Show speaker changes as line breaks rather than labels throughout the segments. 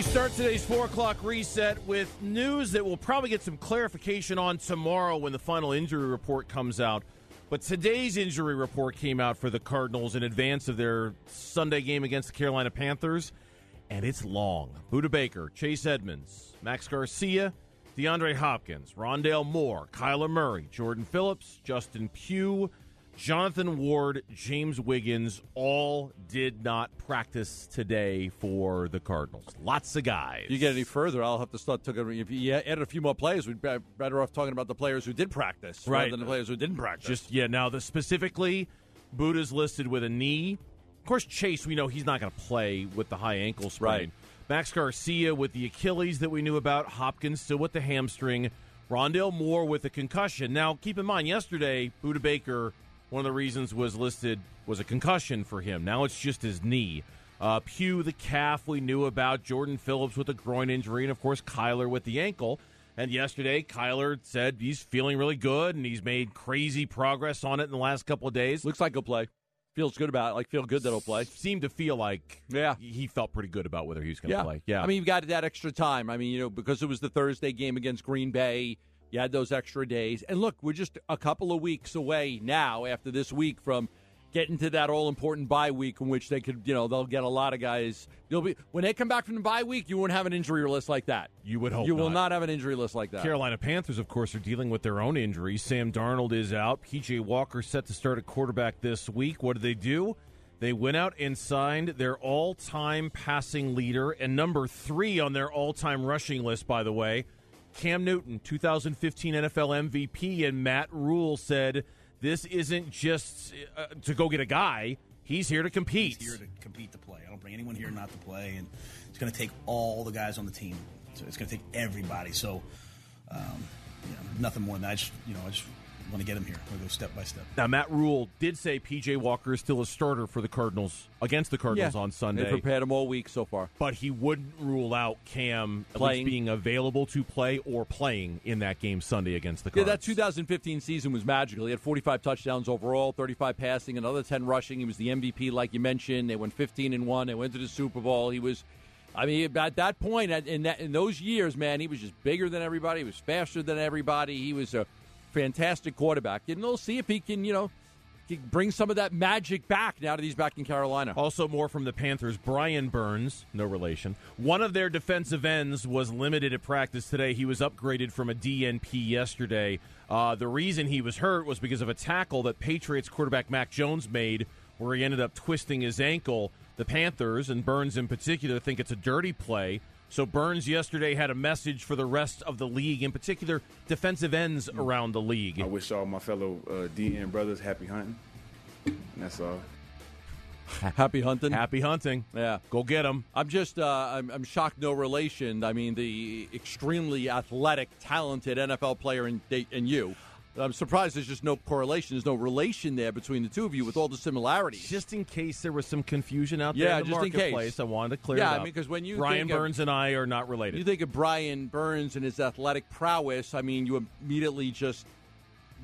We start today's 4 o'clock reset with news that we'll probably get some clarification on tomorrow when the final injury report comes out. But today's injury report came out for the Cardinals in advance of their Sunday game against the Carolina Panthers, and it's long. Budda Baker, Chase Edmonds, Max Garcia, DeAndre Hopkins, Rondale Moore, Kyler Murray, Jordan Phillips, Justin Pugh, Jonathan Ward, James Wiggins all did not practice today for the Cardinals. Lots of guys.
You get any further, I'll have to start talking. If you added a few more players, we'd be better off talking about the players who did practice
Right.
rather than the players who didn't practice.
Just yeah. Now the specifically, Budda's listed with a knee. Of course, Chase we know he's not going to play with the high ankle sprain.
Right.
Max Garcia with the Achilles that we knew about. Hopkins still with the hamstring. Rondale Moore with a concussion. Now keep in mind, yesterday Budda Baker. One of the reasons was listed was a concussion for him. Now it's just his knee. Uh, Pugh, the calf we knew about. Jordan Phillips with a groin injury, and of course Kyler with the ankle. And yesterday, Kyler said he's feeling really good and he's made crazy progress on it in the last couple of days.
looks like he'll play. Feels good about it. Like feel good that he'll play.
Seemed to feel like
Yeah.
he felt pretty good about whether he was going to
Yeah.
play. Yeah,
I mean, you've got that extra time. I mean, you know, because it was the Thursday game against Green Bay, you had those extra days. And look, we're just a couple of weeks away now after this week from getting to that all important bye week in which they could, you know, they'll get a lot of guys. You'll be when they come back from the bye week, you won't have an injury list like that.
you would hope
you will
not.
not have an injury list like that.
Carolina Panthers, of course, are dealing with their own injuries. Sam Darnold is out. PJ Walker set to start at quarterback this week. What did they do? They went out and signed their all time passing leader and number three on their all time rushing list, by the way, Cam Newton, 2015 NFL MVP. And Matt Rhule said this isn't just uh, to go get a guy, he's here to compete.
He's here to compete to play. I don't bring anyone here not to play, and it's going to take all the guys on the team. So it's going to take everybody. So, um, nothing more than that. I just, you know, I just want to get him here. We'll go step by step.
Now, Matt Rhule did say PJ Walker is still a starter for the Cardinals against the Cardinals on Sunday.
They prepared him all week so far.
but he wouldn't rule out Cam at
Playing.
least being available to play or playing in that game Sunday against the
Cardinals.
Yeah,
that 2015 season was magical. He had 45 touchdowns overall, 35 passing, another 10 rushing. He was the MVP, like you mentioned. They went 15 and one. They went to the Super Bowl. He was, I mean, at that point, in that in those years, man, he was just bigger than everybody. He was faster than everybody. He was a fantastic quarterback. And they'll see if he can, you know, bring some of that magic back now that he's back in Carolina.
Also, more from the Panthers. Brian Burns, no relation. One of their defensive ends was limited at practice today. He was upgraded from a DNP yesterday. Uh, the reason he was hurt was because of a tackle that Patriots quarterback Mac Jones made, where he ended up twisting his ankle. The Panthers, and Burns in particular, think it's a dirty play. So Burns yesterday had a message for the rest of the league, in particular defensive ends around the league.
I wish all my fellow uh, DN brothers happy hunting. And that's all.
Happy hunting.
Happy hunting.
Yeah.
Go get him.
I'm just, uh, I'm, I'm shocked. No relation. I mean, the extremely athletic, talented NFL player in in you. I'm surprised there's just no correlation. There's no relation there between the two of you with all the similarities.
Just in case there was some confusion out there
Yeah,
in the
just in case.
marketplace, I wanted to clear
Yeah,
it
I
up.
mean, 'cause when you
Brian
think of-
Burns and I are not related.
you think of Brian Burns and his athletic prowess. I mean, you immediately just,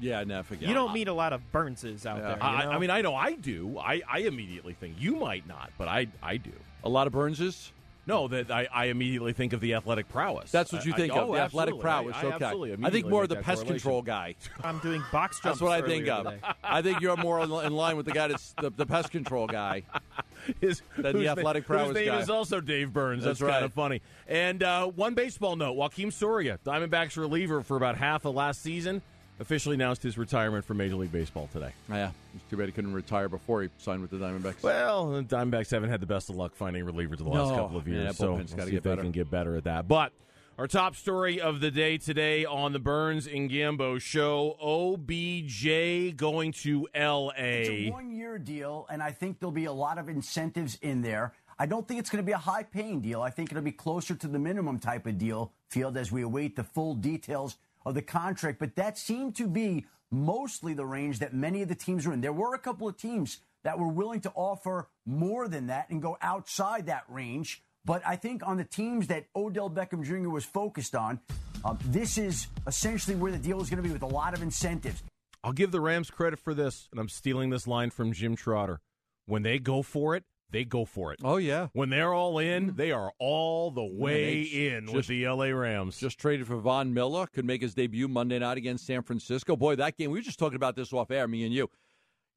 yeah, no, forget.
You don't meet a lot of Burnses out
Yeah.
there. you
I. I mean, I know I do. I, I immediately think you might not, but I I do.
a lot of Burnses.
No, that I, I immediately think of the athletic prowess.
That's what you
I-
think
I-
of
oh,
the athletic prowess.
I, I
okay,
absolutely
I think more of the pest control guy.
I'm doing box jumps.
That's what I think of.
today.
I think you're more in in line with the guy that's the, the pest control guy.
His,
Than the
whose na-
athletic
whose
prowess
name
guy.
is also Dave Burns. That's,
That's
kind
right.
of funny. And uh, one baseball note: Joakim Soria, Diamondbacks reliever for about half of last season, officially announced his retirement from Major League Baseball today.
Yeah, it's too bad he couldn't retire before he signed with the Diamondbacks.
Well, the Diamondbacks haven't had the best of luck finding relievers the last
No.
couple of years,
Yeah,
so we'll
bullpen's gotta
see
get
if they
better.
can get better at that. But our top story of the day today on the Burns and Gambo show: OBJ going to L.A.
It's a one year deal, and I think there'll be a lot of incentives in there. I don't think it's going to be a high paying deal. I think it'll be closer to the minimum type of deal, Field, as we await the full details of the contract. But that seemed to be mostly the range that many of the teams were in. There were a couple of teams that were willing to offer more than that and go outside that range. But I think on the teams that Odell Beckham Jr. was focused on, um, this is essentially where the deal is going to be with a lot of incentives.
I'll give the Rams credit for this, and I'm stealing this line from Jim Trotter. When they go for it, they go for it.
Oh yeah,
When they're all in, they are all the way in with the LA Rams.
just traded for Von Miller. Could make his debut Monday night against San Francisco. Boy, that game. We were just talking about this off air, me and you.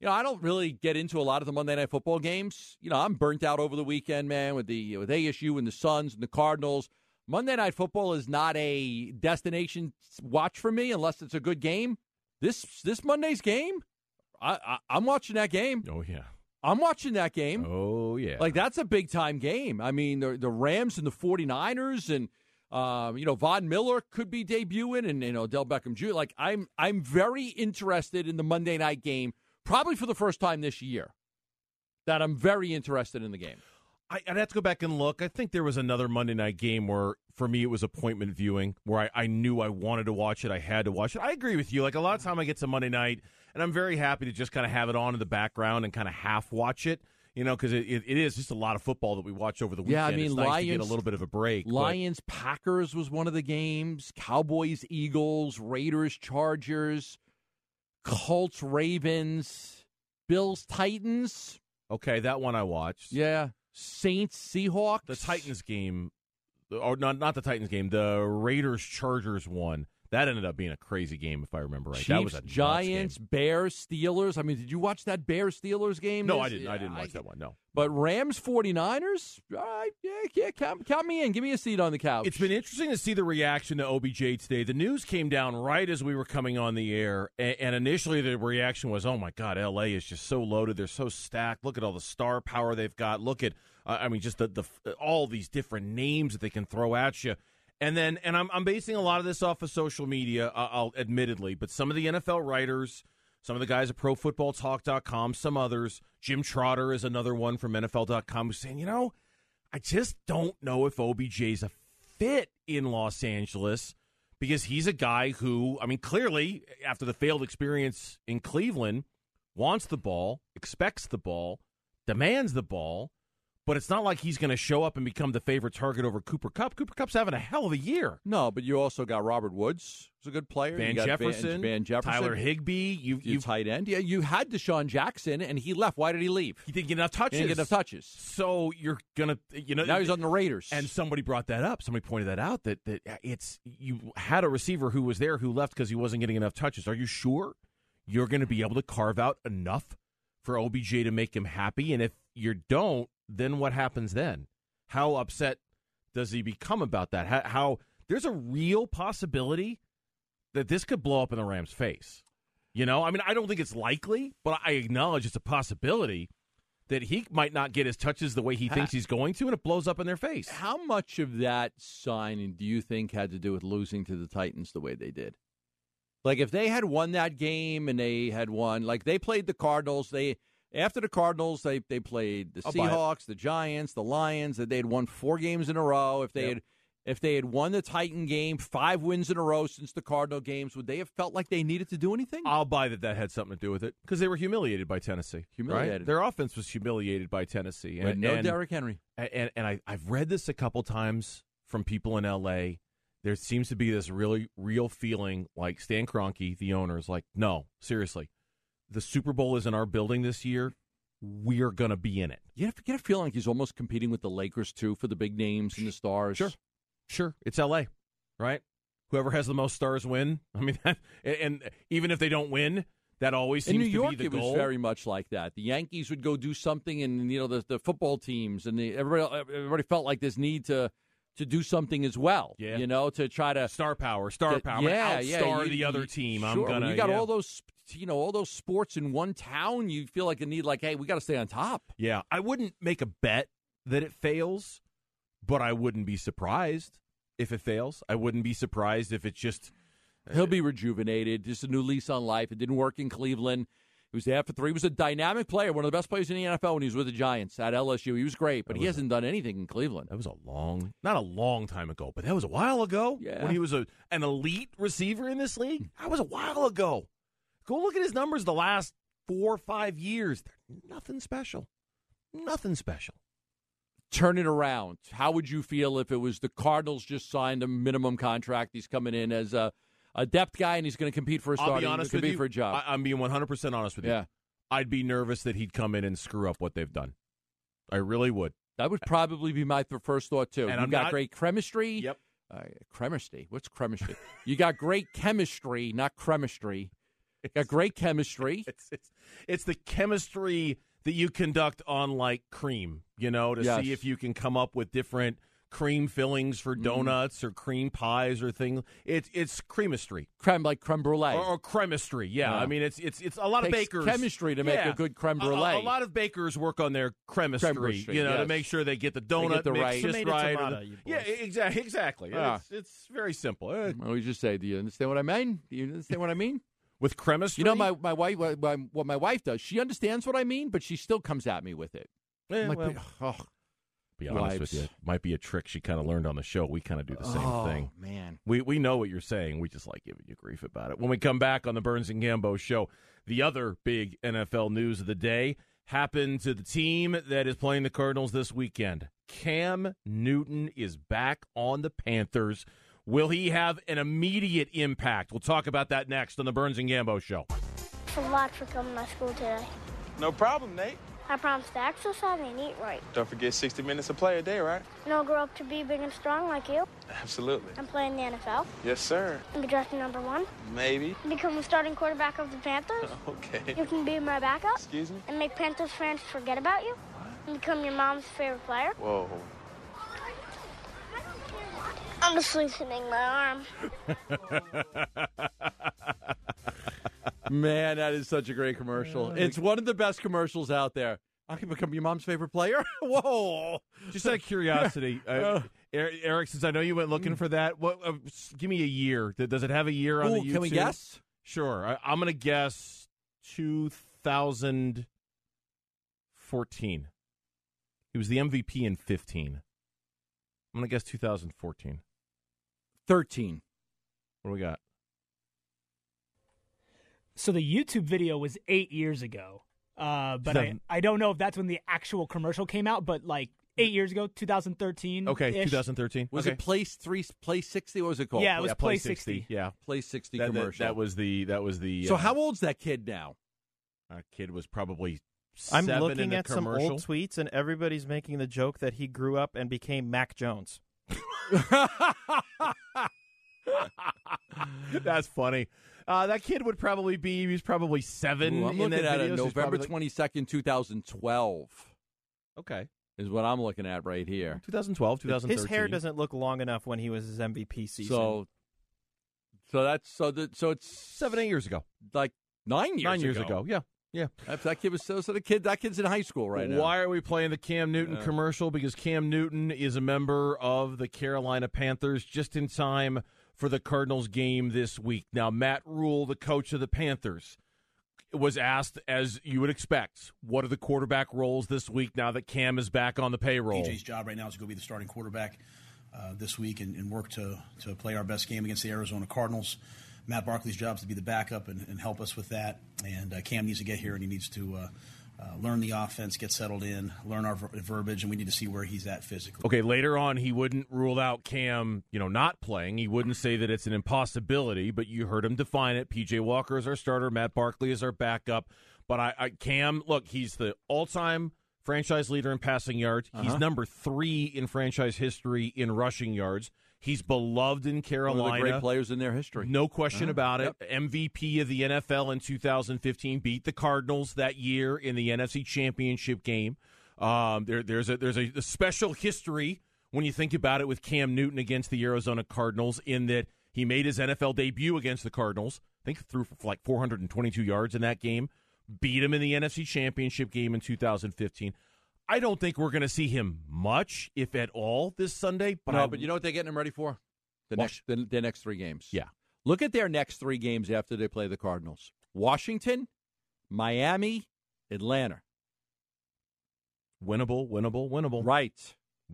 You know, I don't really get into a lot of the Monday night football games. You know, I'm burnt out over the weekend, man, with the with ASU and the Suns and the Cardinals. Monday night football is not a destination watch for me unless it's a good game. This this Monday's game, I, I I'm watching that game.
oh yeah.
I'm watching that game.
Oh yeah.
Like that's a big time game. I mean, the the Rams and the 49ers and um, you know, Von Miller could be debuting and you know, Odell Beckham Jr. Like I'm I'm very interested in the Monday night game, probably for the first time this year. That I'm very interested in the game.
I, I'd have to go back and look. I think there was another Monday night game where, for me, it was appointment viewing, where I, I knew I wanted to watch it. I had to watch it. I agree with you. Like a lot of time, I get to Monday night, and I'm very happy to just kind of have it on in the background and kind of half watch it. You know, because it, it, it is just a lot of football that we watch over the weekend.
Yeah, I mean,
it's nice to get a little bit of a break. but-
Lions Packers was one of the games. Cowboys Eagles, Raiders Chargers, Colts Ravens, Bills Titans.
okay, that one I watched.
Yeah. Saints Seahawks.
the Titans game, or not not the Titans game, the Raiders Chargers one. That ended up being a crazy game, if I remember right.
Chiefs,
that was a
Giants. Bears, Steelers. I mean, did you watch that Bears Steelers game?
No,
This-
I didn't. I didn't watch that one. No.
But Rams 49ers? All right, yeah, yeah, count, count me in. Give me a seat on the couch.
It's been interesting to see the reaction to OBJ today. The news came down right as we were coming on the air, and, and initially the reaction was, "Oh my God, LA is just so loaded. They're so stacked. Look at all the star power they've got. Look at, uh, I mean, just the, the all these different names that they can throw at you." And then, and I'm I'm basing a lot of this off of social media, I'll admittedly, but some of the NFL writers. Some of the guys at ProFootballTalk.com, some others. Jim Trotter is another one from NFL.com who's saying, you know, I just don't know if OBJ's a fit in Los Angeles because he's a guy who, I mean, clearly, after the failed experience in Cleveland, wants the ball, expects the ball, demands the ball, but it's not like he's going to show up and become the favorite target over Cooper Kupp. Cooper Kupp's having a hell of a year.
no, but you also got Robert Woods, who's a good player.
Van
you got
Jefferson,
Van, Van Jefferson,
Tyler Higbee. You,
you
you,
tight end. Yeah, you had DeSean Jackson, and he left. Why did he leave?
he didn't get enough touches.
He didn't get enough touches.
So you're gonna, you know,
Now he's on the Raiders.
And somebody brought that up. Somebody pointed that out that that it's you had a receiver who was there who left because he wasn't getting enough touches. Are you sure you're going to be able to carve out enough for OBJ to make him happy? And if you don't, then what happens then? How upset does he become about that? How, how there's a real possibility that this could blow up in the Rams' face. You know, I mean, I don't think it's likely, but I acknowledge it's a possibility that he might not get his touches the way he thinks he's going to, and it blows up in their face.
How much of that signing do you think had to do with losing to the Titans the way they did? Like if they had won that game and they had won, like they played the Cardinals, they after the Cardinals they they played the
I'll.
Seahawks, the Giants, the Lions. That they had won four games in a row. If they
Yep.
had if they had won the Titan game, five wins in a row since the Cardinal games, would they have felt like they needed to do anything?
I'll buy that that had something to do with it because they were humiliated by Tennessee.
Humiliated.
Right? Their offense was humiliated by Tennessee. And,
no
and,
Derrick Henry.
and, and I, I've read this a couple times from people in L.A. There seems to be this really real feeling like Stan Kroenke, the owner, is like, no, seriously, the Super Bowl is in our building this year. We're going to be in it.
You have to get a feeling like he's almost competing with the Lakers too for the big names and the stars.
Sure. Sure, it's L.A., right? Whoever has the most stars win. I mean, that, and even if they don't win, that always seems
In New
to
York,
be the
it
goal.
was very much like that. The Yankees would go do something, and you know the, the football teams and the, everybody everybody felt like this need to to do something as well.
Yeah.
you know, to try to
star power, star
to-
power.
Yeah, yeah,
outstar
you-
the other team.
Sure,
I'm gonna.
you got
yeah.
all those you know all those sports in one town. You feel like a need, like, hey, we got to stay on top.
Yeah, I wouldn't make a bet that it fails, but I wouldn't be surprised if it fails. I wouldn't be surprised if it's just
He'll be rejuvenated, just a new lease on life. It didn't work in Cleveland. He was there for three. He was a dynamic player, one of the best players in the NFL when he was with the Giants at LSU. He was great, but
That
he hasn't done anything in Cleveland.
that was a long, not a long time ago, but that was a while ago.
Yeah.
when he was a an elite receiver in this league, that was a while ago. Go look at his numbers the last four or five years. They're nothing special. Nothing special.
turn it around. How would you feel if it was the Cardinals just signed a minimum contract? He's coming in as a, a depth guy and he's going to compete for a
I'll be honest with you.
for a job.
I, I'm being 100 percent honest with you.
yeah,
I'd be nervous that he'd come in and screw up what they've done. I really would.
That would probably be my first thought too.
And
You've
I'm
got
not-
great chemistry.
Yep.
Uh, chemistry. What's chemistry? you got great chemistry, not chemistry. Got great chemistry.
It's it's it's the chemistry that you conduct on like cream, you know, to
Yes.
see if you can come up with different cream fillings for
Mm.
donuts or cream pies or things. It's it's creamistry
Creme like creme brulee.
or, or chemistry. Yeah,
Yeah.
I mean it's it's it's a lot of
Takes
bakers
chemistry to make
Yeah.
a good creme
A- a-
brulee.
A, lot of bakers work on their chemistry,
Chemistry,
you know, to make sure they get the donut
the
mix
right-
just right. the- yeah, exactly, exactly.
Yeah.
It's, it's very simple. Eh,
What would you say? Do you understand what I mean? Do you understand what I mean?
with chemistry,
You know, my, my wife, what my, what my wife does, she understands what I mean, but she still comes at me with it. I'm like,
well,
oh,
be honest with you, it might be a trick she kind of learned on the show. We kind of do the same
oh,
thing.
man.
We we know what you're saying. We just like giving you grief about it. When we come back on the Burns and Gambo show, the other big NFL news of the day happened to the team that is playing the Cardinals this weekend. Cam Newton is back on the Panthers. Will he have an immediate impact? We'll talk about that next on the Burns and Gambo show.
Thanks a lot for coming to school today.
No problem, Nate.
I promise to exercise and eat right.
Don't forget 60 minutes of play a day, right?
And I'll grow up to be big and strong like you
Absolutely.
and play in the NFL
Yes, sir.
and be drafted number one.
Maybe.
And become the starting quarterback of the Panthers.
Okay.
You can be my backup
Excuse me?
and make Panthers fans forget about you and become your mom's favorite player.
Whoa.
I'm just loosening my arm.
Man, that is such a great commercial. It's one of the best commercials out there. I can become your mom's favorite player. Whoa!
Just out of curiosity, uh, Er- Eric, since I know you went looking for that, what? Uh, give me a year. Does it have a year on
Ooh,
the YouTube?
can we guess?
Sure. I, I'm going to guess 2014. He was the MVP in 15. I'm going to guess 2014.
Thirteen.
What do we got?
So the YouTube video was eight years ago, uh, but I, I don't know if that's when the actual commercial came out. But like eight years ago, 2013.
Okay, 2013.
Was
okay.
it Place Three? Place Sixty? What was it called?
Yeah, it was
yeah,
Play
60.
60.
Yeah.
Place Sixty
That, that,
commercial.
that was the that was the
so
uh,
how old's that kid now?
our kid was probably
I'm
seven
looking
the
at some old tweets, and everybody's making the joke that he grew up and became Mac Jones.
That's funny. Uh, that kid would probably be he was probably seven.
Ooh, I'm
in
looking
that
at
video,
it.
so
November twenty second, two thousand twelve
Okay,
is what I'm looking at right here.
2012, 2013.
His hair doesn't look long enough when he was his MVP season.
So, so that's so that so it's
seven, eight years ago.
like nine years
Nine years ago. Yeah, yeah.
That, that kid was so so the kid that kid's in high school right now.
Why are we playing the Cam Newton
Yeah.
commercial? Because Cam Newton is a member of the Carolina Panthers just in time for the Cardinals game this week. Now, Matt Rhule, the coach of the Panthers, was asked, as you would expect, what are the quarterback roles this week now that Cam is back on the payroll?
PJ's job right now is to go be the starting quarterback uh, this week and, and work to, to play our best game against the Arizona Cardinals. Matt Barkley's job is to be the backup and, and help us with that. And uh, Cam needs to get here and he needs to uh, learn the offense, get settled in, learn our ver- verbiage, and we need to see where he's at physically.
Okay, later on, he wouldn't rule out Cam, you know, not playing. He wouldn't say that it's an impossibility, but you heard him define it. PJ Walker is our starter. Matt Barkley is our backup. But I, I Cam, look, he's the all-time franchise leader in passing yards. He's
Uh-huh.
number three in franchise history in rushing yards. He's beloved in Carolina.
great players in their history.
No question
Uh-huh.
about it. MVP of the NFL in 2015 beat the Cardinals that year in the NFC Championship game. Um, there, there's a there's a, a special history when you think about it with Cam Newton against the Arizona Cardinals in that he made his NFL debut against the Cardinals. I think threw for like 422 yards in that game. Beat him in the NFC Championship game in 2015. I don't think we're going to see him much, if at all, this Sunday. But
no,
I,
but you know what they're getting him ready for? The
Wash-
next the, their next three games.
Yeah.
Look at their next three games after they play the Cardinals. Washington, Miami, Atlanta.
winnable, winnable, winnable,
Right.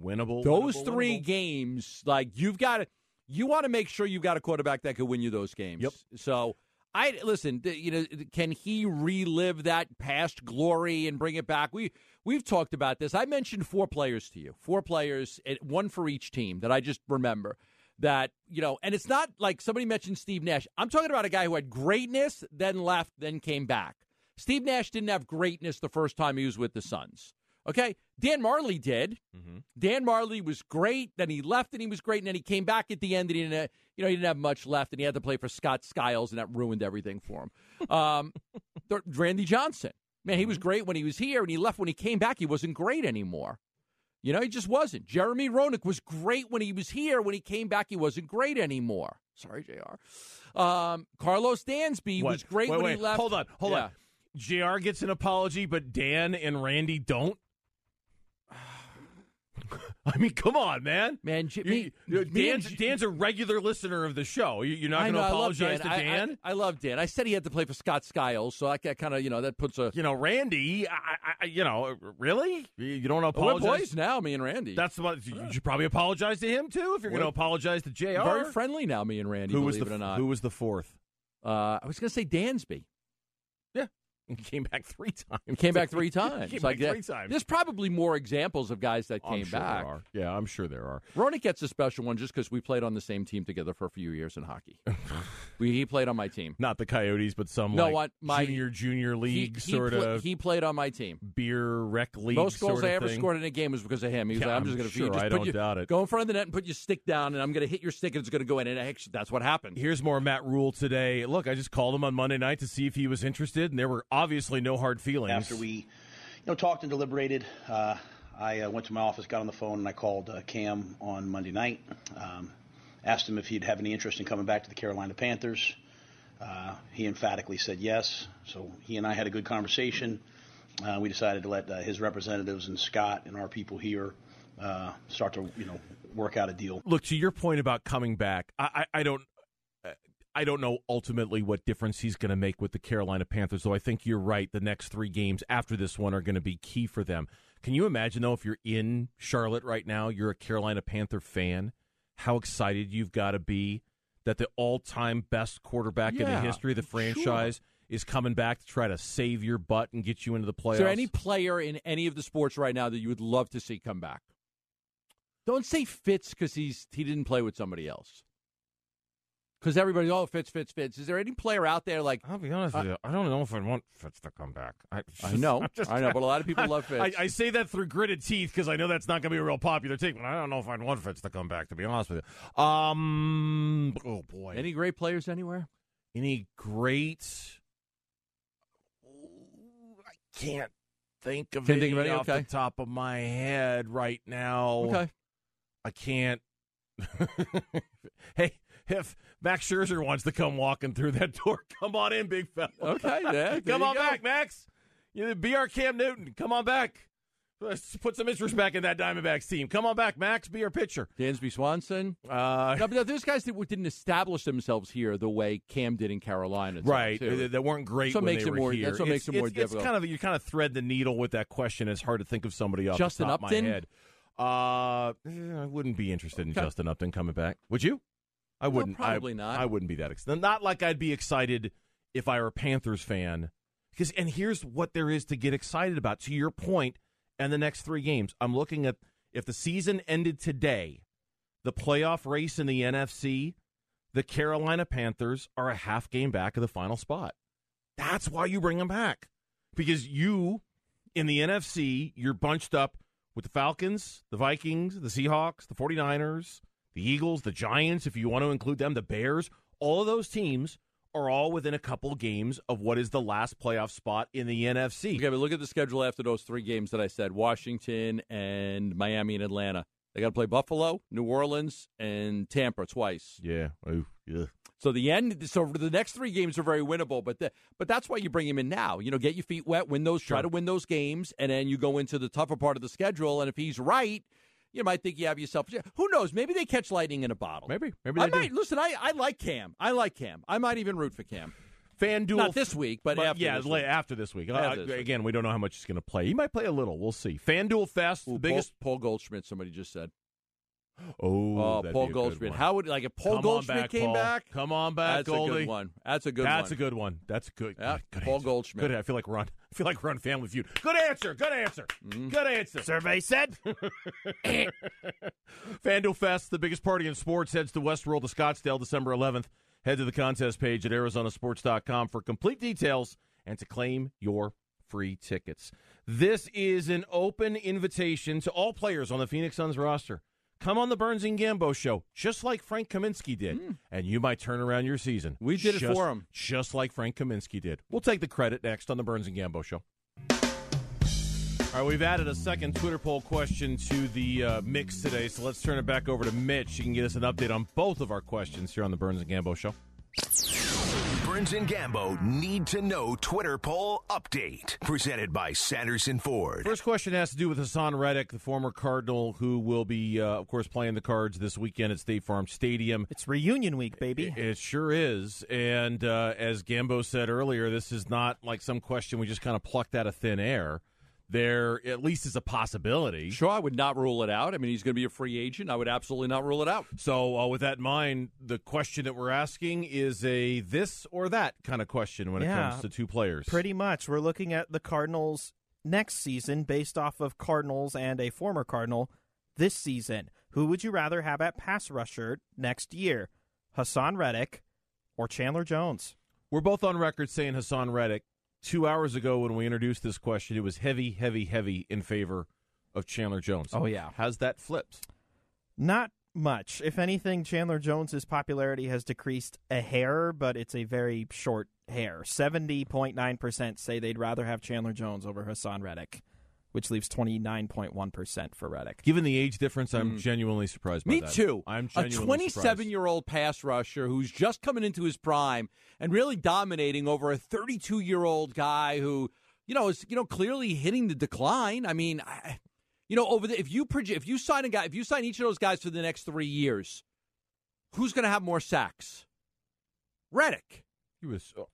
winnable.
Those
winnable,
three
winnable.
games, like you've got to, you want to make sure you've got a quarterback that could win you those games.
Yep.
So I listen. You know, can he relive that past glory and bring it back? We we've talked about this. I mentioned four players to you, four players, one for each team that I just remember. That you know, and it's not like somebody mentioned Steve Nash. I'm talking about a guy who had greatness, then left, then came back. Steve Nash didn't have greatness the first time he was with the Suns. Okay, Dan Majerle did.
Mhm.
Dan Majerle was great. Then he left, and he was great. And then he came back at the end, and he didn't, you know, he didn't have much left, and he had to play for Scott Skiles, and that ruined everything for him. Um, th- Randy Johnson, man, he was great when he was here, and he left when he came back. He wasn't great anymore. You know, he just wasn't. Jeremy Roenick was great when he was here. When he came back, he wasn't great anymore. Sorry, Jr. Um, Carlos Dansby
What?
was great
wait,
when
wait,
he left.
Hold on, hold
Yeah.
on. Jr. gets an apology, but Dan and Randy don't. I mean, come on, man.
Man, J-
You-
me-
you-
and
Dan's,
J-
Dan's a regular listener of the show. You- You're not going
know,
to
I love
apologize to
I- I-
Dan.
I, love Dan. I said he had to play for Scott Skiles, so I got kind of, you know, that puts a.
you know, Randy. I, I, I- you know, really? You- don't
We're
apologize?
boys now, me and Randy.
That's what you should probably apologize to him too if you're going to apologize to Jr.
very friendly now, me and Randy.
Who
believe
was the
it or not.
Who was the fourth?
Uh, I was going to say Dansby.
He came back three times.
He came back three times.
Came
Like
back
that-
three times.
There's probably more examples of guys that oh,
I'm
came
sure
back.
There are. Yeah, I'm sure there are.
Roenick gets a special one just because we played on the same team together for a few years in hockey. we, he played on my team.
Not the Coyotes, but some
No,
like
my-
junior junior league
he
sort
pla-
of
he played on my team.
beer rec league.
Most goals I ever
thing.
scored in a game was because of him. He was
Yeah,
like, I'm,
I'm
just going to
sure.
just
I don't
you,
doubt it.
Go in front of the net and put your stick down, and I'm going to hit your stick, and it's going to go in. And actually, that's what happened.
Here's more Matt Rhule today. Look, I just called him on Monday night to see if he was interested, and there were obviously no hard feelings.
After we, you know, talked and deliberated, uh, I uh, went to my office, got on the phone, and I called uh, Cam on Monday night. Um, asked him if he'd have any interest in coming back to the Carolina Panthers. Uh, he emphatically said yes. So he and I had a good conversation. Uh, we decided to let uh, his representatives and Scott and our people here uh, start to, you know, work out a deal.
Look to your point about coming back. I, I, I don't. I don't know ultimately what difference he's going to make with the Carolina Panthers, though I think you're right. The next three games after this one are going to be key for them. Can you imagine, though, if you're in Charlotte right now, you're a Carolina Panther fan, how excited you've got to be that the all time best quarterback in the history of the franchise is coming back to try to save your butt and get you into the playoffs?
Is there any player in any of the sports right now that you would love to see come back? Don't say Fitz because he's he didn't play with somebody else. Because everybody, oh, Fitz, Fitz, Fitz. Is there any player out there like
I'll be honest with you. I don't know if I want Fitz to come back. I,
I know,
just-
I know, but a lot of people love Fitz.
I, I say that through gritted teeth because I know that's not going to be a real popular take. But I don't know if I'd want Fitz to come back. To be honest with you, um, oh boy,
any great players anywhere?
any great? I can't think of
Can't
any
think of any?
off
Okay.
the top of my head right now.
Okay,
I can't. hey, if Max Scherzer wants to come walking through that door, come on in, big fella.
Okay, yeah,
come on
go.
back, Max. You be our Cam Newton. Come on back. Let's put some interest back in that Diamondbacks team. Come on back, Max. Be our pitcher.
Dansby Swanson.
Uh,
No, but those guys that didn't establish themselves here the way Cam did in Carolina,
right,
too.
that weren't great when
makes
they
it
were
more-
here.
that's what
It's-
makes it more
it's, it's kind of you kind of thread the needle with that question. It's hard to think of somebody off
Justin
the top
Upton?
of my head. Uh, eh, I wouldn't be interested in
Okay.
Justin Upton coming back. Would you? I wouldn't. I-
probably not.
I wouldn't be that excited. Not like I'd be excited if I were a Panthers fan. Because and here's what there is to get excited about. To your point, and the next three games, I'm looking at if the season ended today, the playoff race in the NFC, the Carolina Panthers are a half game back of the final spot. That's why you bring them back. Because you in the NFC, you're bunched up with the Falcons, the Vikings, the Seahawks, the 49ers, the Eagles, the Giants, if you want to include them, the Bears. All of those teams are all within a couple games of what is the last playoff spot in the NFC.
Okay, but look at the schedule after those three games that I said: Washington and Miami and Atlanta. They got to play Buffalo, New Orleans, and Tampa twice.
Yeah. Ooh, yeah.
So the end. So the next three games are very winnable, but the, but that's why you bring him in now. You know, get your feet wet, win those, try
Sure.
to win those games, and then you go into the tougher part of the schedule. And if he's right, you might think you have yourself. Who knows? Maybe they catch lightning in a bottle.
Maybe. Maybe
I
do.
might listen. I, I like Cam. I like Cam. I might even root for Cam.
FanDuel.
Not this week, but, after.
yeah,
this week.
after this week.
After
Uh,
this week.
again, we don't know how much he's going to play. He might play a little. We'll see. FanDuel Fest,
Ooh,
the biggest.
Paul, Paul Goldschmidt. Somebody just said.
Oh,
Oh,
that'd
Paul
be a good
Goldschmidt.
one.
How would like if Paul
Come
Goldschmidt
back,
came
Paul.
back?
Come on back,
That's
Goldie.
a good one. That's a good
That's
one.
a good one. That's a good.
Yeah,
good
Paul
answer.
Goldschmidt.
Good. I feel like we're on. I feel like we're on Family Feud. Good answer. Good answer.
Mm-hmm.
Good answer. Survey said. FanDuel Fest, the biggest party in sports, heads to Westworld to Scottsdale December 11th. Head to the contest page at ArizonaSports.com for complete details and to claim your free tickets. This is an open invitation to all players on the Phoenix Suns roster. Come on the Burns and Gambo show, just like Frank Kaminsky did, and you might turn around your season.
We did it for him.
just like Frank Kaminsky did. We'll take the credit next on the Burns and Gambo show. All right, we've added a second Twitter poll question to the uh, mix today, so let's turn it back over to Mitch. You can get us an update on both of our questions here on the Burns and Gambo show.
Burns and Gambo need to know Twitter poll update. Presented by Sanderson Ford.
First question has to do with Haason Reddick, the former Cardinal, who will be, uh, of course, playing the Cards this weekend at State Farm Stadium.
It's reunion week, baby.
It, it sure is. And uh, as Gambo said earlier, this is not like some question we just kind of plucked out of thin air. There at least is a possibility.
Sure, I would not rule it out. I mean, he's going to be a free agent. I would absolutely not rule it out.
So, uh, with that in mind, the question that we're asking is a this or that kind of question when it comes to two players.
Pretty much. We're looking at the Cardinals next season based off of Cardinals and a former Cardinal this season. Who would you rather have at pass rusher next year? Haason Reddick or Chandler Jones?
We're both on record saying Haason Reddick. Two hours ago, when we introduced this question, it was heavy, heavy, heavy in favor of Chandler Jones.
Oh, yeah.
Has that flipped?
Not much. If anything, Chandler Jones's popularity has decreased a hair, but it's a very short hair. 70.9% say they'd rather have Chandler Jones over Haason Reddick, which leaves 29.1% for Reddick.
Given the age difference, I'm mm. genuinely surprised by
Me
that.
too.
I'm
a 27 year old pass rusher who's just coming into his prime and really dominating over a 32 year old guy who, you know, is you know clearly hitting the decline. I mean, I, you know, over the if you if you sign a guy, if you sign each of those guys for the next three years, who's going to have more sacks? Reddick.
He was, oh,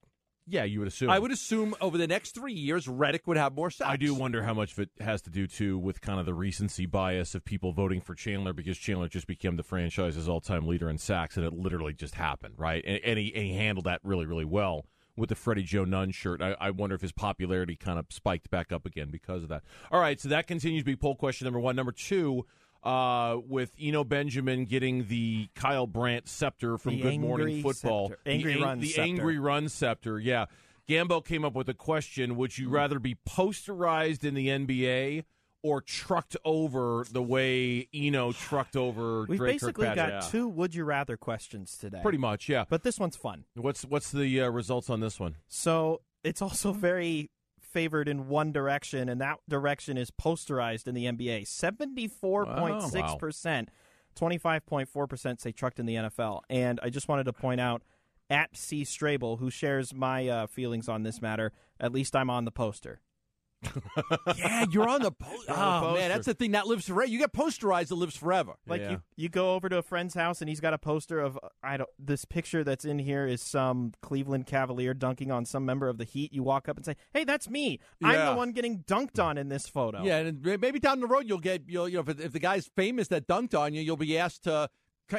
yeah, you would assume.
I would assume over the next three years, Reddick would have more sacks.
I do wonder how much of it has to do too with kind of the recency bias of people voting for Chandler because Chandler just became the franchise's all-time leader in sacks, and it literally just happened, right? And, and, he, and he handled that really, really well with the Freddie Joe Nunn shirt. I, I wonder if his popularity kind of spiked back up again because of that. All right, so that continues to be poll question number one. Number two. Uh, with Eno Benjamin getting the Kyle Brandt scepter from
The
Good Morning Football,
scepter. Angry
the,
run
the
scepter.
angry run scepter. Yeah, Gambo came up with a question: Would you rather be posterized in the NBA or trucked over the way Eno trucked over
We've
Drake
basically
Kirkpatrick?
got two would you rather questions today.
Pretty much, yeah.
But this one's fun.
What's what's the uh, results on this one?
So it's also very favored in one direction, and that direction is posterized in the NBA. 74.6%, 25.4% say trucked in the NFL. And I just wanted to point out at C. Strabel, who shares my uh, feelings on this matter, at least I'm on the poster.
Yeah, you're on the poster.
You're on the
Oh
poster.
man, that's the thing that lives forever. You get posterized, it lives forever.
Like
Yeah.
you, you go over to a friend's house and he's got a poster of I don't. This picture that's in here is some Cleveland Cavalier dunking on some member of the Heat. You walk up and say, "Hey, that's me. I'm the one getting dunked on in this photo."
Yeah, and maybe down the road you'll get you'll you know if, if the guy's famous that dunked on you, you'll be asked to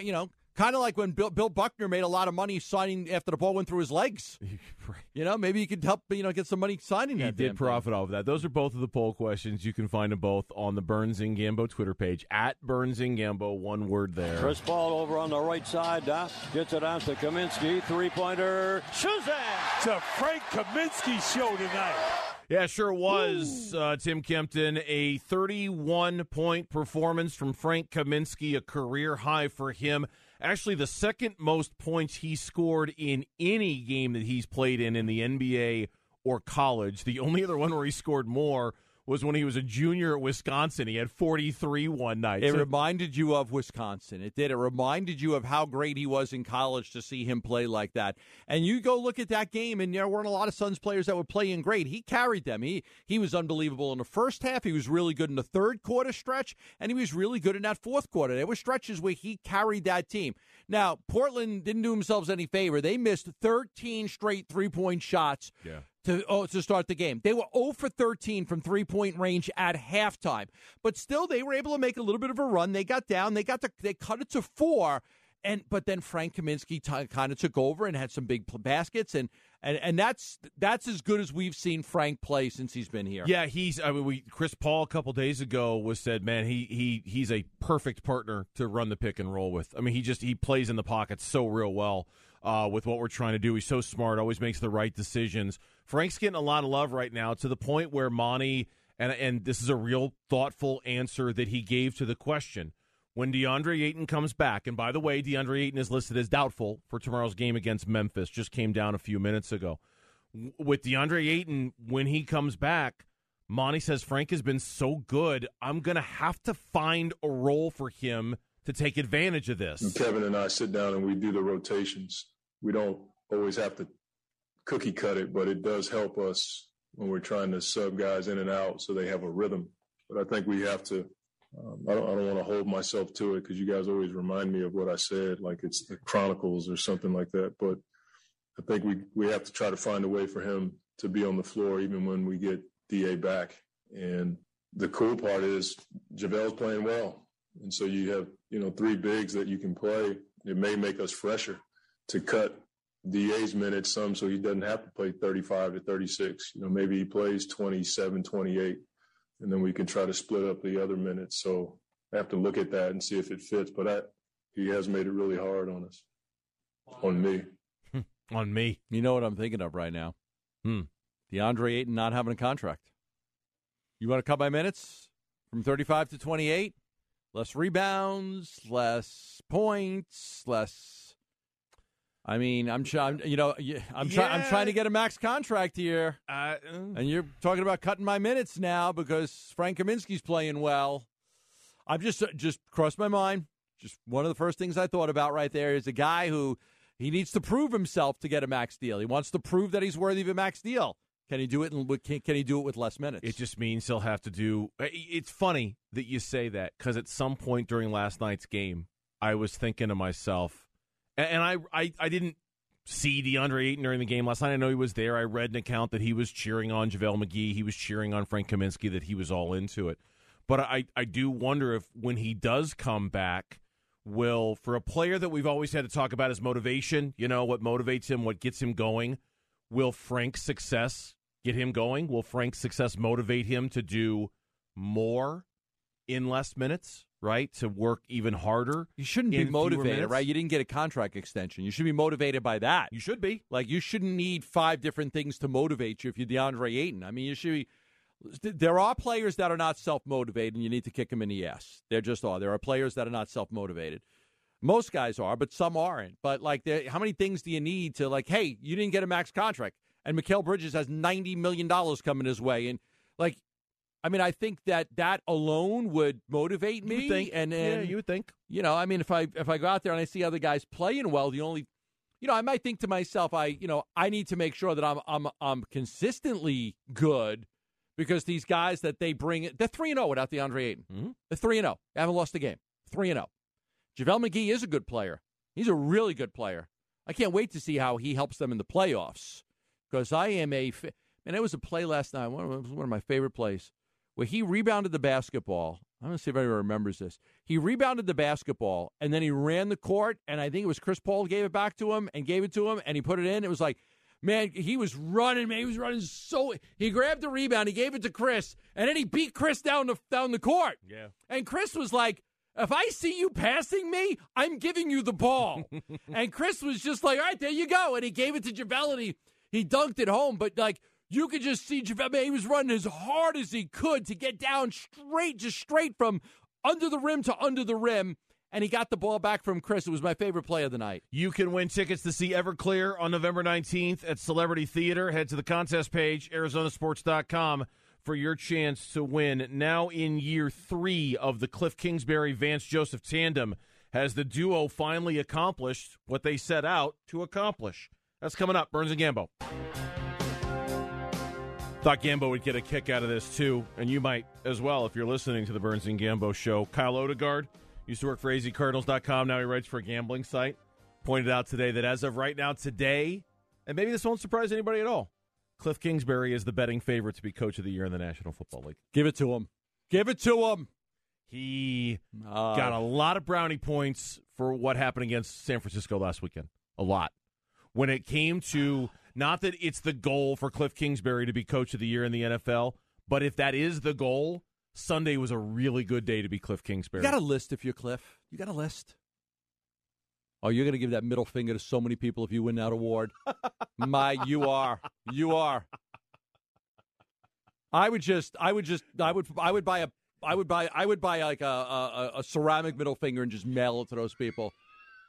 you know kind of like when Bill, Bill Buckner made a lot of money signing after the ball went through his legs. You know, maybe you could help you know get some money signing
He
that.
did
damn
profit off of that. Those are both of the poll questions. You can find them both on the Burns and Gambo Twitter page at Burns and Gambo. One word there.
Chris Paul over on the right side. Uh, gets it out to Kaminsky. Three pointer. Shazam!
It's a Frank Kaminsky show tonight.
Yeah, sure was, uh, Tim Kempton. A 31 point performance from Frank Kaminsky, a career high for him. Actually, the second most points he scored in any game that he's played in in the NBA or college. The only other one where he scored more was when he was a junior at Wisconsin. He had 43 one night.
It
So-
reminded you of Wisconsin. It did. It reminded you of how great he was in college to see him play like that. And you go look at that game, and there weren't a lot of Suns players that were playing great. He carried them. He he was unbelievable in the first half. He was really good in the third quarter stretch, and he was really good in that fourth quarter. There were stretches where he carried that team. Now Portland didn't do themselves any favor. They missed 13 straight three point shots
Yeah.
To oh, to start the game. They were 0 for 13 from three point range at halftime, but still they were able to make a little bit of a run. They got down. They got the they cut it to four. And but then Frank Kaminsky t- kind of took over and had some big pl- baskets, and and and that's that's as good as we've seen Frank play since he's been here.
Yeah, he's. I mean, we Chris Paul a couple days ago was said, man, he he he's a perfect partner to run the pick and roll with. I mean, he just he plays in the pocket so real well uh, with what we're trying to do. He's so smart, always makes the right decisions. Frank's getting a lot of love right now to the point where Monty and and this is a real thoughtful answer that he gave to the question when DeAndre Ayton comes back, and by the way, DeAndre Ayton is listed as doubtful for tomorrow's game against Memphis, just came down a few minutes ago. With DeAndre Ayton, when he comes back, Monty says Frank has been so good, I'm going to have to find a role for him to take advantage of this.
Kevin and I sit down and we do the rotations. We don't always have to cookie cut it, but it does help us when we're trying to sub guys in and out so they have a rhythm. But I think we have to um, I don't, I don't want to hold myself to it because you guys always remind me of what I said, like it's the Chronicles or something like that. But I think we, we have to try to find a way for him to be on the floor even when we get DA back. And the cool part is JaVale's playing well. And so you have, you know, three bigs that you can play. It may make us fresher to cut DA's minutes some so he doesn't have to play 35 to 36. You know, maybe he plays 27, 28 and then we can try to split up the other minutes. So I have to look at that and see if it fits. But I, he has made it really hard on us, on me.
on me.
You know what I'm thinking of right now?
Hmm.
DeAndre Ayton not having a contract. You want to cut my minutes from 35 to 28? Less rebounds, less points, less. I mean, I'm trying. You know, I'm trying. I'm trying to get a max contract here,
uh, uh,
and you're talking about cutting my minutes now because Frank Kaminsky's playing well. I'm just uh, just crossed my mind. Just one of the first things I thought about right there is a guy who he needs to prove himself to get a max deal. He wants to prove that he's worthy of a max deal. Can he do it? In, can, can he do it with less minutes?
It just means he'll have to do. Uh, it's funny that you say that because at some point during last night's game, I was thinking to myself, and I, I, I didn't see DeAndre Ayton during the game last night. I know he was there. I read an account that he was cheering on JaVale McGee. He was cheering on Frank Kaminsky, that he was all into it. But I, I do wonder if when he does come back, will, for a player that we've always had to talk about his motivation, you know, what motivates him, what gets him going, will Frank's success get him going? Will Frank's success motivate him to do more in less minutes? Right? To work even harder.
You shouldn't be motivated, right? You didn't get a contract extension. You should be motivated by that.
You should be.
Like you shouldn't need five different things to motivate you if you're DeAndre Ayton. I mean, you should be. There are players that are not self motivated, and you need to kick them in the ass. There just are. There are players that are not self motivated. Most guys are, but some aren't. But like, how many things do you need to like? Hey, you didn't get a max contract, and Mikal Bridges has ninety million dollars coming his way, and like I mean, I think that that alone would motivate me.
think,
and, and
yeah, you would think.
You know, I mean, if I if I go out there and I see other guys playing well, the only, you know, I might think to myself, I you know, I need to make sure that I'm I'm I'm consistently good because these guys that they bring, they're three and zero without DeAndre Ayton.
Mm-hmm.
They're three and zero. They haven't lost a game. Three and zero. JaVale McGee is a good player. He's a really good player. I can't wait to see how he helps them in the playoffs because I am a and It was a play last night. One of, one of my favorite plays where he rebounded the basketball. I'm going to see if anyone remembers this. He rebounded the basketball and then he ran the court, and I think it was Chris Paul gave it back to him and gave it to him, and he put it in. It was like, man, he was running, man. He was running so. He grabbed the rebound, he gave it to Chris, and then he beat Chris down the down the court.
Yeah.
And Chris was like, if I see you passing me, I'm giving you the ball. and Chris was just like, all right, there you go. And he gave it to JaVale and he, he dunked it home. But like you could just see JaVale, he was running as hard as he could to get down straight, just straight from under the rim to under the rim. And he got the ball back from Chris. It was my favorite play of the night.
You can win tickets to see Everclear on November 19th at Celebrity Theater. Head to the contest page, Arizonasports.com, for your chance to win. Now in year three of the Cliff Kingsbury Vance Joseph tandem, has the duo finally accomplished what they set out to accomplish? That's coming up. Burns and Gambo. Thought Gambo would get a kick out of this too, and you might as well if you're listening to the Burns and Gambo show. Kyle Odegard used to work for azcardinals.com. Now he writes for a gambling site. Pointed out today that as of right now, today, and maybe this won't surprise anybody at all, Cliff Kingsbury is the betting favorite to be coach of the year in the National Football League.
Give it to him. Give it to him.
He
Uh,
got a lot of brownie points for what happened against San Francisco last weekend. A lot. When it came to not that it's the goal for Cliff Kingsbury to be coach of the year in the NFL, but if that is the goal, Sunday was a really good day to be Cliff Kingsbury.
You got a list if you're Cliff. You got a list. Oh, you're going to give that middle finger to so many people if you win that award. My, you are. You are. I would just, I would just, I would, I would buy a, I would buy, I would buy like a, a, a ceramic middle finger and just mail it to those people.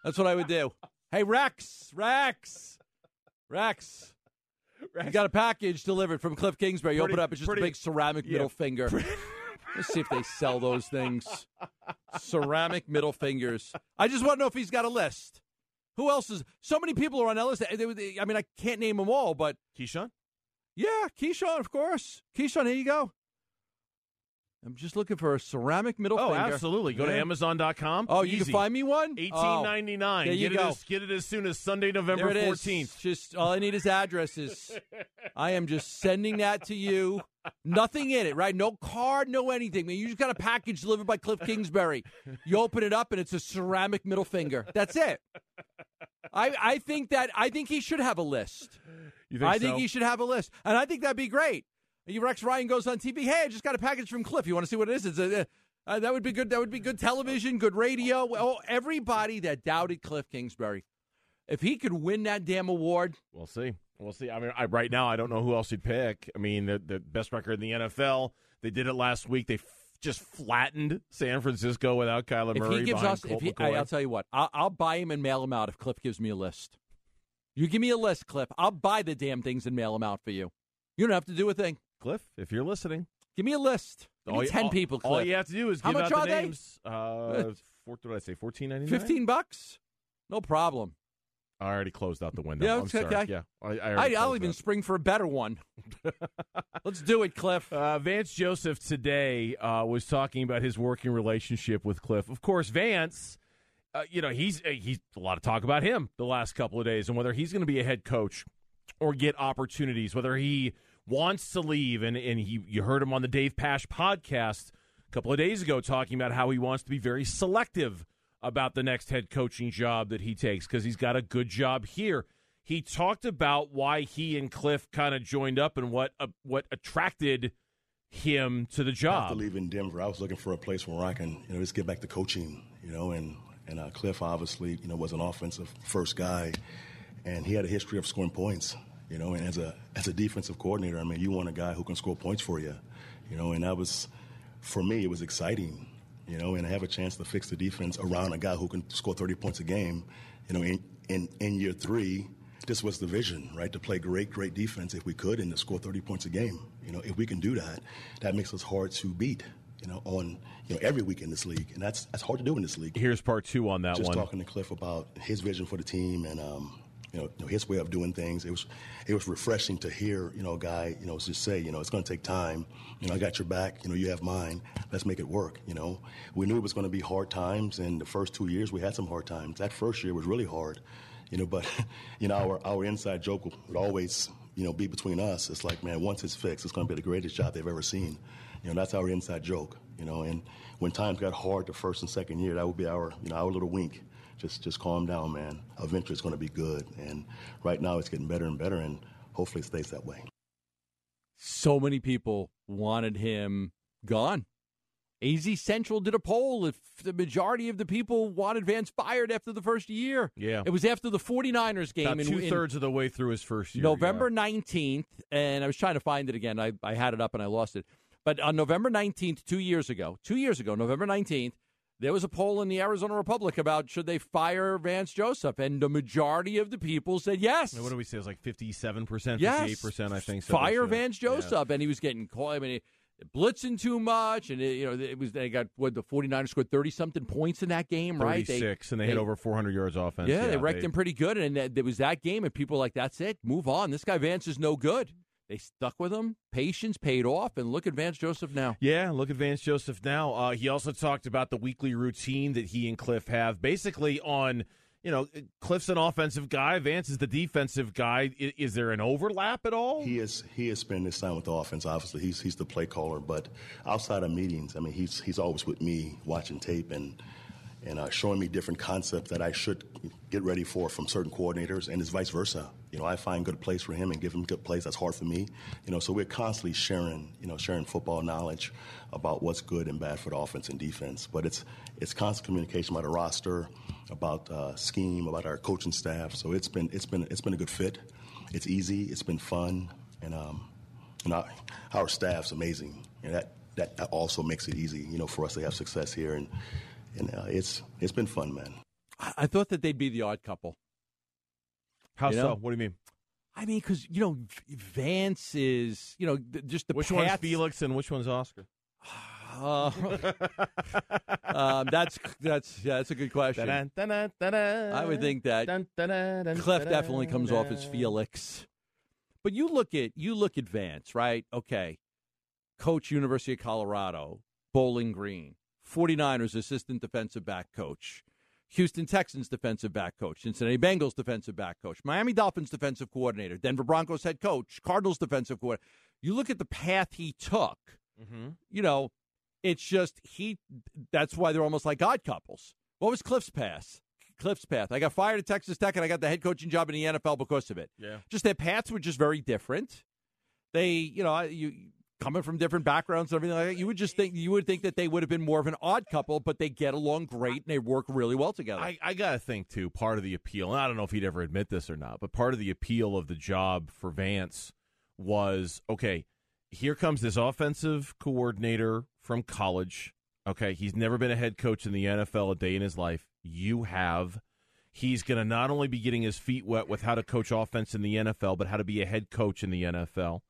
That's what I would do. Hey, Rex, Rex, Rex. You got a package delivered from Cliff Kingsbury. You
Pretty-
open it up, it's just
pretty-
a big ceramic
yeah.
middle finger. Let's see if they sell those things. Ceramic middle fingers. I just want to know if he's got a list. Who else is? So many people are on that list. They- they- I mean, I can't name them all, but
Keyshawn?
yeah, Keyshawn, of course. Keyshawn, here you go. I'm just looking for a ceramic middle
Oh,
finger.
absolutely. Go to Amazon.com.
Oh, you can find me one.
Eighteen
Oh,
ninety nine.
Oh, there you
get
go.
It as, get it as soon as Sunday, November
There it is.
fourteenth.
Just all I need is addresses. I am just sending that to you. Nothing in it, right? No card, no anything. Man, you just got a package delivered by Cliff Kingsbury. You open it up and it's a ceramic middle finger. That's it. I I think that I think he should have a list.
You think
I think he should have a list, and I think that'd be great. Rex Ryan goes on TV. Hey, I just got a package from Cliff. You want to see what it is? It's a, uh, that would be good. That would be good television, good radio. Well, everybody that doubted Cliff Kingsbury, if he could win that damn award,
We'll see. We'll see. I mean, I, right now, I don't know who else he'd pick. I mean, the, the best record in the NFL. They did it last week. They f- just flattened San Francisco without Kyler
if
Murray.
he gives us, if he,
McCoy.
I, will tell you what, I'll, I'll buy him and mail him out if Cliff gives me a list. You give me a list, Cliff. I'll buy the damn things and mail them out for you. You don't have to do a thing.
Cliff, if you're listening,
Give me a list. Give
all
me
you-
ten
all-
people. Cliff.
All you have to do is
How
give
much
out
are
the
they?
names. Uh, four, what did I say? Fourteen ninety nine.
Fifteen bucks. No problem.
I already closed out the window.
Yeah,
I'm
it's
sorry.
okay.
Yeah, I, I
I,
already
I'll even
out.
spring for a better one. Let's do it, Cliff.
Uh, Vance Joseph today uh, was talking about his working relationship with Cliff. Of course, Vance, uh, you know, he's uh, he's a lot of talk about him the last couple of days and whether he's going to be a head coach or get opportunities, whether he wants to leave. And and he you heard him on the Dave Pasch podcast a couple of days ago talking about how he wants to be very selective about the next head coaching job that he takes because he's got a good job here. He talked about why he and Cliff kind of joined up and what uh, what attracted him to the job.
After leaving Denver, I was looking for a place where I can, you know, just get back to coaching, you know, and and uh, Cliff obviously, you know, was an offensive first guy, and he had a history of scoring points, you know, and as a as a defensive coordinator, I mean, you want a guy who can score points for you, you know, and that was, for me, it was exciting, you know, and I have a chance to fix the defense around a guy who can score 30 points a game, you know, in in, in year three. This was the vision, right? To play great, great defense if we could, and to score 30 points a game. You know, if we can do that, that makes us hard to beat. You know, on you know every week in this league, and that's that's hard to do in this league.
Here's part two on that
Just
one.
talking to Cliff about his vision for the team and um, you know, his way of doing things. It was it was refreshing to hear you know a guy you know just say you know it's going to take time. You know I got your back. You know you have mine. Let's make it work. You know we knew it was going to be hard times, and the first two years we had some hard times. That first year was really hard. You know, but you know our our inside joke would always you know be between us. It's like man, once it's fixed, it's going to be the greatest job they've ever seen. You know that's our inside joke. You know, and when times got hard the first and second year, that would be our you know our little wink just just calm down, man. Eventually, it's going to be good. And right now, it's getting better and better, and hopefully, it stays that way.
So many people wanted him gone. AZ Central did a poll if the majority of the people wanted Vance fired after the first year.
Yeah.
It was after the 49ers game
About
in
two
in
thirds of the way through his first year.
November 19th, and I was trying to find it again. I, I had it up and I lost it. But on November 19th, two years ago, two years ago, November 19th, there was a poll in the Arizona Republic about should they fire Vance Joseph, and the majority of the people said yes.
Yeah. What do we say? It's like fifty-seven percent, fifty-eight percent. I think. said
Fire. Vance Joseph, and he was getting caught. I mean, blitzing too much, and it, you know it was they got what the 49ers scored thirty something points in that game, right? They-
Thirty-six, and they, hit over four hundred yards offense.
Yeah, they wrecked him pretty good, and it was that game, and people were like, "That's it, move on. This guy Vance is no good." They stuck with him. Patience paid off, and look at Vance Joseph now.
Yeah, look at Vance Joseph now. Uh, he also talked about the weekly routine that he and Cliff have, basically on you know, Cliff's an offensive guy, Vance is the defensive guy. Is, is there an overlap at all?
He is. He is spending his time with the offense. Obviously, he's he's the play caller. But outside of meetings, I mean, he's he's always with me watching tape and and uh, showing me different concepts that I should get ready for from certain coordinators, and it's vice versa. You know, I find good plays for him and give him good plays. That's hard for me. You know, so we're constantly sharing, you know, sharing football knowledge about what's good and bad for the offense and defense. But it's it's constant communication about the roster, about uh, scheme, about our coaching staff. So it's been it's been it's been a good fit. It's easy. It's been fun, and um, and our, our staff's amazing. And that, that also makes it easy, you know, for us to have success here and and uh, it's it's been fun, man.
I, I thought that they'd be the odd couple.
How
You
so? What do you mean?
I mean, because you know, Vance is you know th- just the
Which one's Felix and which one's Oscar?
Uh, um, that's that's yeah, that's a good question.
Dun, dun, dun, dun, dun.
I would think that
Cliff
definitely comes off as. Felix. But you look at you look at Vance, right? Okay. Coach University of Colorado, Bowling Green, 49ers assistant defensive back coach, Houston Texans defensive back coach, Cincinnati Bengals defensive back coach, Miami Dolphins defensive coordinator, Denver Broncos head coach, Cardinals defensive coordinator. You look at the path he took,
Mm-hmm.
you know, it's just he that's why they're almost like odd couples. What was Cliff's path? Cliff's path. I got fired at Texas Tech and I got the head coaching job in the NFL because of it.
Yeah.
Just their paths were just very different. They, you know, you coming from different backgrounds and everything like that, you would just think you would think that they would have been more of an odd couple, but they get along great and they work really well together.
I, I got to think, too, part of the appeal, and I don't know if he'd ever admit this or not, but part of the appeal of the job for Vance was okay, here comes this offensive coordinator from college. Okay, he's never been a head coach in the NFL a day in his life. You have. He's going to not only be getting his feet wet with how to coach offense in the NFL, but how to be a head coach in the NFL.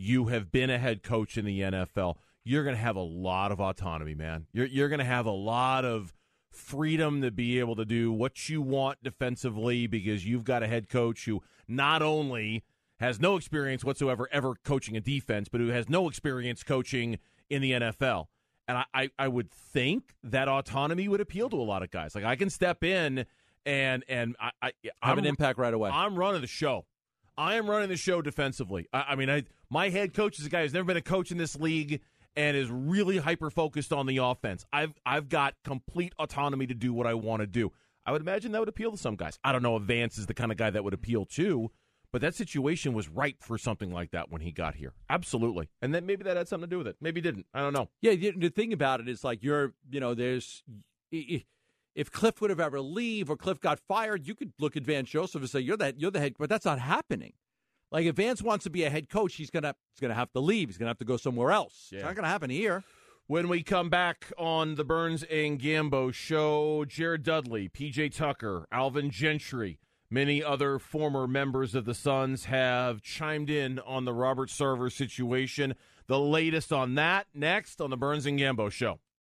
You have been a head coach in the NFL. You're going to have a lot of autonomy, man. You're you're going to have a lot of freedom to be able to do what you want defensively because you've got a head coach who not only has no experience whatsoever ever coaching a defense, but who has no experience coaching in the NFL. And I, I, I would think that autonomy would appeal to a lot of guys. Like I can step in and and I, I
Have an impact right away.
I'm running the show. I am running the show defensively. I, I mean, I, my head coach is a guy who's never been a coach in this league and is really hyper focused on the offense. I've I've got complete autonomy to do what I want to do. I would imagine that would appeal to some guys. I don't know if Vance is the kind of guy that would appeal to, but that situation was ripe for something like that when he got here. Absolutely, and then maybe that had something to do with it. Maybe it didn't. I don't know.
Yeah, the, the thing about it is like you're, you know, there's if Cliff would have ever leave or Cliff got fired, you could look at Vance Joseph and say you're that you're the head, but that's not happening. Like if Vance wants to be a head coach, he's gonna he's gonna have to leave. He's gonna have to go somewhere else. It's not gonna happen here.
When we come back on the Burns and Gambo show, Jared Dudley, PJ Tucker, Alvin Gentry, many other former members of the Suns have chimed in on the Robert Sarver situation. The latest on that next on the Burns and Gambo show.